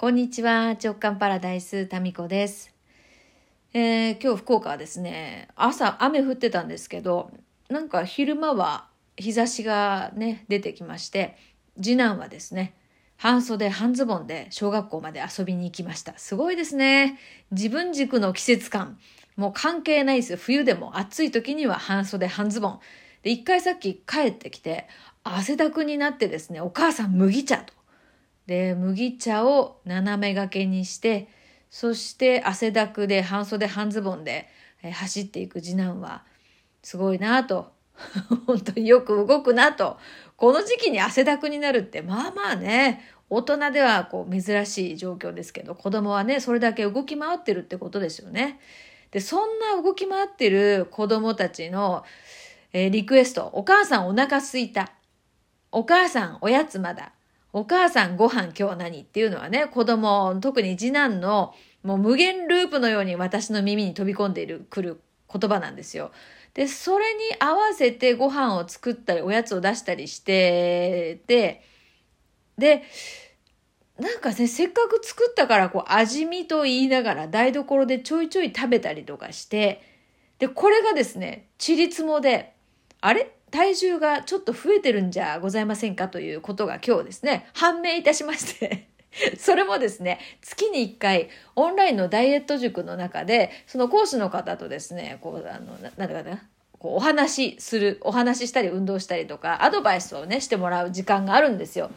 こんにちは。直感パラダイス、タミコです。えー、今日福岡はですね、朝雨降ってたんですけど、なんか昼間は日差しがね、出てきまして、次男はですね、半袖半ズボンで小学校まで遊びに行きました。すごいですね。自分軸の季節感。もう関係ないです。冬でも暑い時には半袖半ズボン。で、一回さっき帰ってきて、汗だくになってですね、お母さん麦茶と。で、麦茶を斜め掛けにして、そして汗だくで半袖半ズボンで走っていく次男は、すごいなと。本当によく動くなと。この時期に汗だくになるって、まあまあね、大人ではこう珍しい状況ですけど、子供はね、それだけ動き回ってるってことですよね。で、そんな動き回ってる子供たちの、えー、リクエスト、お母さんお腹すいた。お母さんおやつまだ。お母さんご飯今日何？っていうのはね、子供、特に次男のもう無限ループのように私の耳に飛び込んでいる、来る言葉なんですよ。で、それに合わせてご飯を作ったり、おやつを出したりしてて、で、なんかね、せっかく作ったから、こう、味見と言いながら台所でちょいちょい食べたりとかして、で、これがですね、ちりつもで、あれ？体重がちょっと増えてるんじゃございませんかということが今日ですね、判明いたしまして それもですね、月に1回、オンラインのダイエット塾の中で、その講師の方とですね、こう、あの、ななんだかな、こうお話しする、お話ししたり運動したりとか、アドバイスをね、してもらう時間があるんですよ。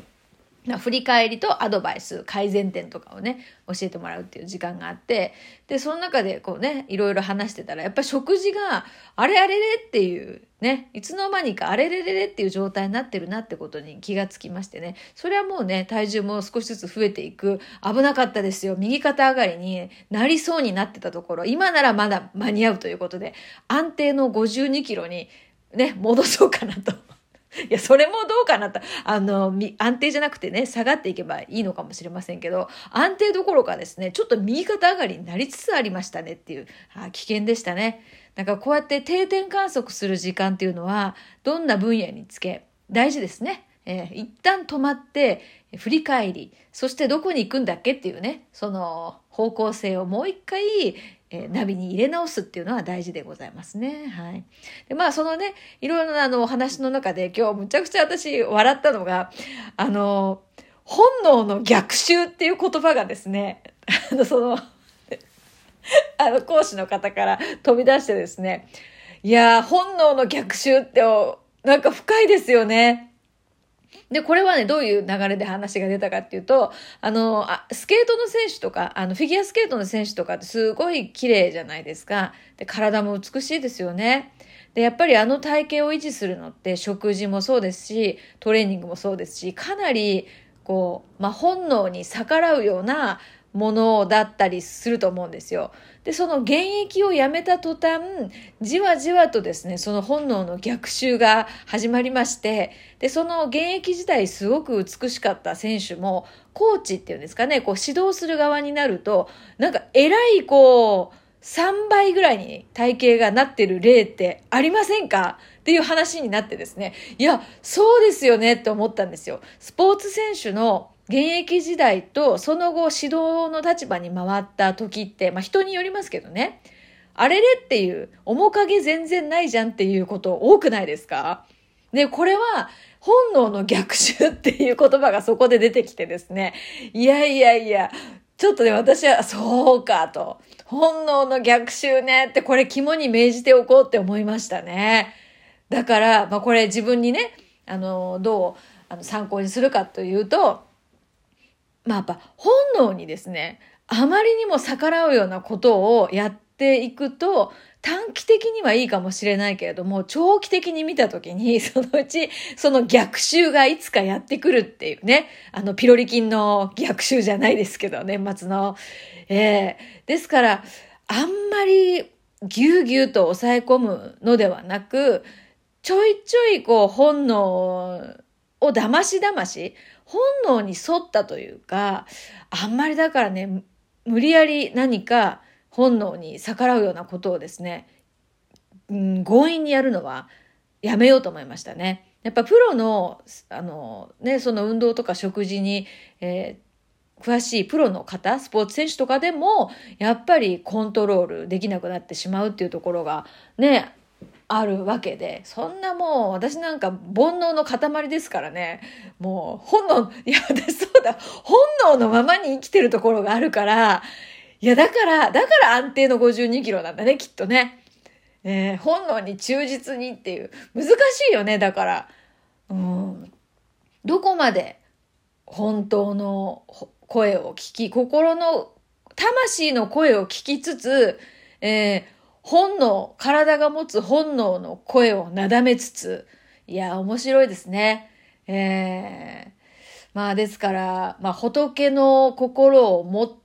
振り返りとアドバイス、改善点とかをね、教えてもらうっていう時間があって、で、その中でこうね、いろいろ話してたら、やっぱり食事が、あれあれれっていう、ね、いつの間にかあれれれれっていう状態になってるなってことに気がつきましてね、それはもうね、体重も少しずつ増えていく、危なかったですよ。右肩上がりになりそうになってたところ、今ならまだ間に合うということで、安定の52キロにね、戻そうかなと。いや、それもどうかなと。あの、安定じゃなくてね、下がっていけばいいのかもしれませんけど、安定どころかですね、ちょっと右肩上がりになりつつありましたねっていう、あ危険でしたね。なんかこうやって定点観測する時間っていうのは、どんな分野につけ、大事ですね。えー、一旦止まって、振り返り、そしてどこに行くんだっけっていうね、その方向性をもう一回、え、ナビに入れ直すっていうのは大事でございますね。はい。で、まあ、そのね、いろいろなあの、お話の中で今日むちゃくちゃ私笑ったのが、あの、本能の逆襲っていう言葉がですね、あの、その、あの、講師の方から飛び出してですね、いやー本能の逆襲って、なんか深いですよね。で、これはね、どういう流れで話が出たかっていうと、あの、あスケートの選手とか、あの、フィギュアスケートの選手とかってすごい綺麗じゃないですか。で、体も美しいですよね。で、やっぱりあの体型を維持するのって食事もそうですし、トレーニングもそうですし、かなり、こう、まあ、本能に逆らうようなものだったりすると思うんですよ。で、その現役をやめた途端、じわじわとですね、その本能の逆襲が始まりまして、で、その現役時代すごく美しかった選手も、コーチっていうんですかね、こう指導する側になると、なんか偉いこう、3倍ぐらいに体型がなってる例ってありませんか？っていう話になってですね。いや、そうですよねって思ったんですよ。スポーツ選手の現役時代とその後指導の立場に回った時って、まあ人によりますけどね、あれれっていう面影全然ないじゃんっていうこと多くないですか？で、これは本能の逆襲っていう言葉がそこで出てきてですね、いやいやいや、ちょっとね、私は、そうかと。本能の逆襲ねって、これ肝に銘じておこうって思いましたね。だから、まあこれ自分にね、あの、どうあの参考にするかというと、まあやっぱ本能にですね、あまりにも逆らうようなことをやっていくと、短期的にはいいかもしれないけれども、長期的に見たときに、そのうち、その逆襲がいつかやってくるっていうね、あの、ピロリ菌の逆襲じゃないですけど、年末の。ええー、ですから、あんまりぎゅうぎゅうと抑え込むのではなく、ちょいちょいこう本能を騙し騙し、本能に沿ったというか、あんまりだからね、無理やり何か本能に逆らうようなことをですね、うん、強引にやるのはやめようと思いましたね。やっぱプロの、あの、ね、その運動とか食事に、えー詳しいプロの方、スポーツ選手とかでも、やっぱりコントロールできなくなってしまうっていうところがね、あるわけで、そんなもう私なんか煩悩の塊ですからね、もう本能、いや私そうだ、本能のままに生きてるところがあるから、いやだから、だから安定の52キロなんだね、きっとね。え、本能に忠実にっていう、難しいよね、だから。うん。どこまで本当の声を聞き、心の、魂の声を聞きつつ、えー、本能、体が持つ本能の声をなだめつつ、いや、面白いですね。えー、まあですから、まあ仏の心を持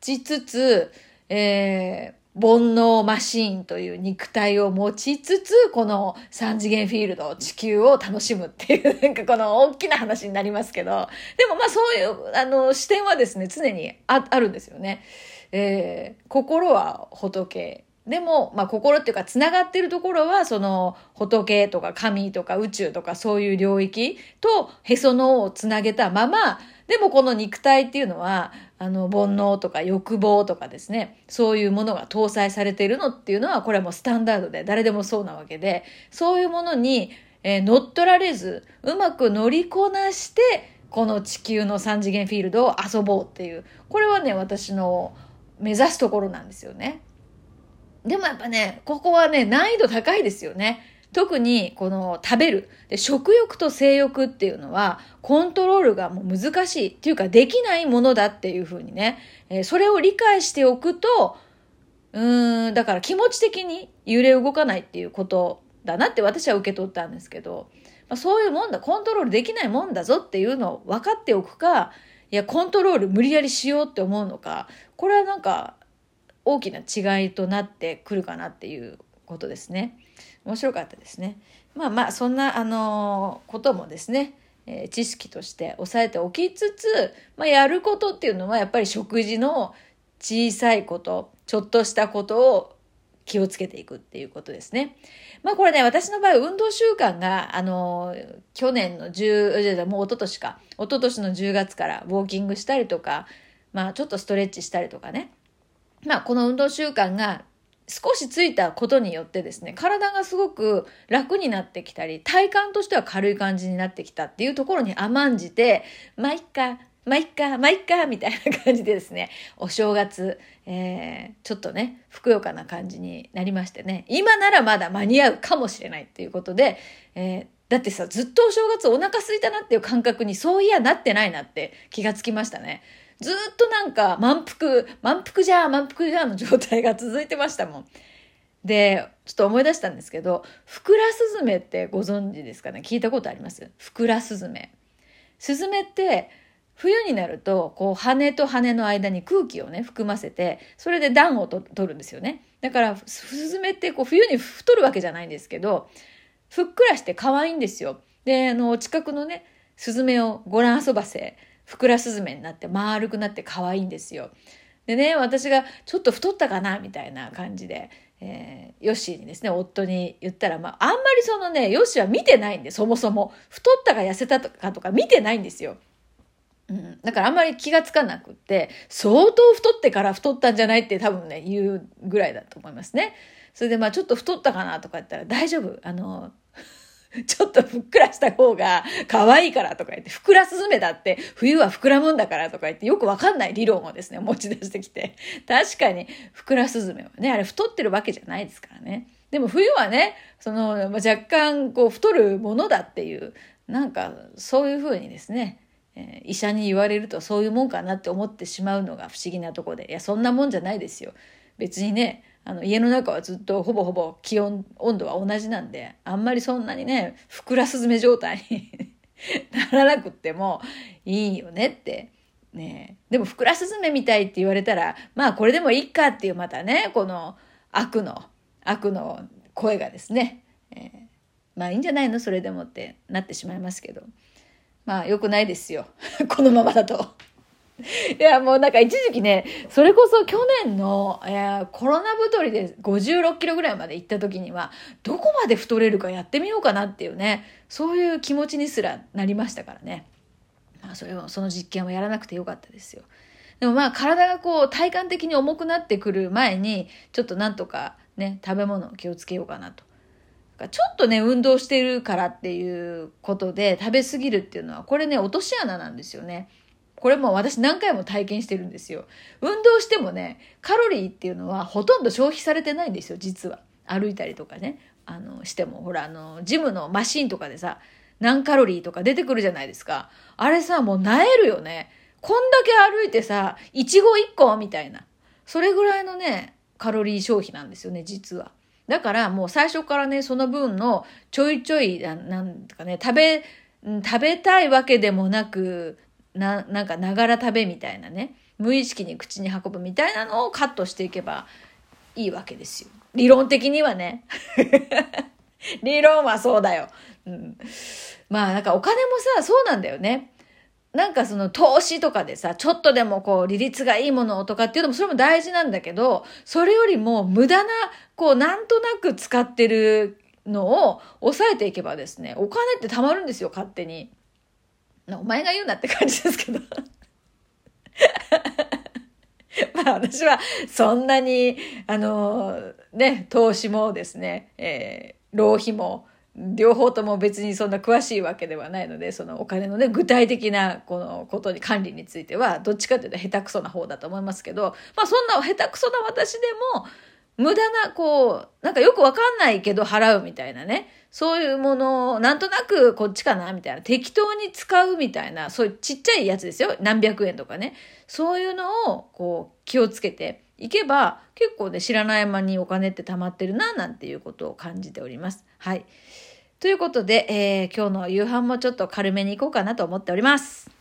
ちつつ、えー、煩悩マシーンという肉体を持ちつつ、この三次元フィールド、地球を楽しむっていう、なんかこの大きな話になりますけど、でもまあそういう、あの、視点はですね、常にああるんですよね。えー、心は仏でも、まあ、心っていうか、つながってるところは、その、仏とか神とか宇宙とかそういう領域とへその緒をつなげたまま、でもこの肉体っていうのは、あの、煩悩とか欲望とかですね、そういうものが搭載されているのっていうのは、これはもうスタンダードで、誰でもそうなわけで、そういうものに、えー、乗っ取られず、うまく乗りこなして、この地球の三次元フィールドを遊ぼうっていう、これはね、私の目指すところなんですよね。でもやっぱね、ここはね、難易度高いですよね。特にこの食べる。で食欲と性欲っていうのはコントロールがもう難しいっていうかできないものだっていうふうにね、えー、それを理解しておくとうんだから気持ち的に揺れ動かないっていうことだなって私は受け取ったんですけど、まあ、そういうもんだ。コントロールできないもんだぞっていうのを分かっておくかいやコントロール無理やりしようって思うのか。これはなんか大きな違いとなってくるかなっていうことですね。面白かったですね。まあまあそんなあのこともですね、えー、知識として押さえておきつつ、まあ、やることっていうのはやっぱり食事の小さいことちょっとしたことを気をつけていくっていうことですね。まあこれね、私の場合運動習慣が、あの、去年の10、もう一昨年か、一昨年の10月からウォーキングしたりとか、まあちょっとストレッチしたりとかね、まあ、この運動習慣が少しついたことによってですね、体がすごく楽になってきたり、体感としては軽い感じになってきたっていうところに甘んじて、まあ、いっか、まあ、いっか、まあ、いっか、みたいな感じでですね、お正月、えー、ちょっとね、ふくよかな感じになりましてね、今ならまだ間に合うかもしれないっていうことで、えー、だってさ、ずっとお正月お腹空いたなっていう感覚にそういやなってないなって気がつきましたね。ずっとなんか満腹、満腹じゃ満腹じゃの状態が続いてましたもん。で、ちょっと思い出したんですけど、フクラスズメってご存知ですかね？聞いたことあります？フクラスズメ。スズメって冬になると、こう羽と羽の間に空気をね、含ませて、それで暖をと取るんですよね。だから、スズメってこう冬に太るわけじゃないんですけど、ふっくらして可愛いんですよ。で、あの、近くのね、スズメをご覧遊ばせ、ふくらすずめになって丸くなって可愛いんですよ。でね、私がちょっと太ったかなみたいな感じで、えー、ヨッシーにですね、夫に言ったら、まあ、あんまりそのね、ヨッシーは見てないんで、そもそも。太ったか痩せたかとか見てないんですよ。うん、だからあんまり気がつかなくって、相当太ってから太ったんじゃないって多分ね、言うぐらいだと思いますね。それでまあちょっと太ったかなとか言ったら大丈夫。あの、ちょっとふっくらした方が可愛いからとか言って、ふくらすずめだって冬は膨らむんだからとか言ってよくわかんない理論をですね、持ち出してきて。確かに、ふくらすずめはね、あれ太ってるわけじゃないですからね。でも冬はね、その、若干こう太るものだっていう、なんかそういうふうにですね、え、医者に言われるとそういうもんかなって思ってしまうのが不思議なとこで、いや、そんなもんじゃないですよ。別にね、あの家の中はずっとほぼほぼ気温温度は同じなんであんまりそんなにねふくらすずめ状態に ならなくってもいいよねって。ねでもふくらすずめみたいって言われたらまあこれでもいいかっていうまたねこの悪の悪の声がですね、えー、まあいいんじゃないの？それでもってなってしまいますけど。まあ良くないですよ。このままだと。いや、もうなんか一時期ね、それこそ去年の、えコロナ太りで56キロぐらいまで行った時には、どこまで太れるかやってみようかなっていうね、そういう気持ちにすらなりましたからね。まあそれをその実験はやらなくてよかったですよ。でもまあ体がこう体感的に重くなってくる前にちょっとなんとかね食べ物を気をつけようかなと。ちょっとね運動してるからっていうことで食べ過ぎるっていうのはこれね落とし穴なんですよね。これも私何回も体験してるんですよ。運動してもね、カロリーっていうのはほとんど消費されてないんですよ、実は。歩いたりとかね、あの、しても。ほら、あの、ジムのマシンとかでさ、何カロリーとか出てくるじゃないですか。あれさ、もう萎えるよね。こんだけ歩いてさ、いちご1個みたいな。それぐらいのね、カロリー消費なんですよね、実は。だからもう最初からね、その分のちょいちょい、なんかね、食べ、食べたいわけでもなく、な、なんかながら食べみたいなね、無意識に口に運ぶみたいなのをカットしていけばいいわけですよ。理論的にはね。理論はそうだよ。うん、まあなんかお金もさ、そうなんだよね。なんかその投資とかでさ、ちょっとでもこう利率がいいものとかっていうのもそれも大事なんだけど、それよりも無駄な、こうなんとなく使ってるのを抑えていけばですね、お金って貯まるんですよ、勝手に。お前が言うなって感じですけど。まあ私はそんなに、あの、ね、投資もですね、えー、浪費も、両方とも別にそんな詳しいわけではないので、そのお金のね、具体的なこのことに管理については、どっちかというと下手くそな方だと思いますけど、まあそんな下手くそな私でも、無駄な、こう、なんかよくわかんないけど払うみたいなね。そういうものを、なんとなくこっちかなみたいな。適当に使うみたいな、そういうちっちゃいやつですよ。何百円とかね。そういうのを、こう、気をつけていけば、結構ね、知らない間にお金って貯まってるな、なんていうことを感じております。はい。ということで、えー、今日の夕飯もちょっと軽めにいこうかなと思っております。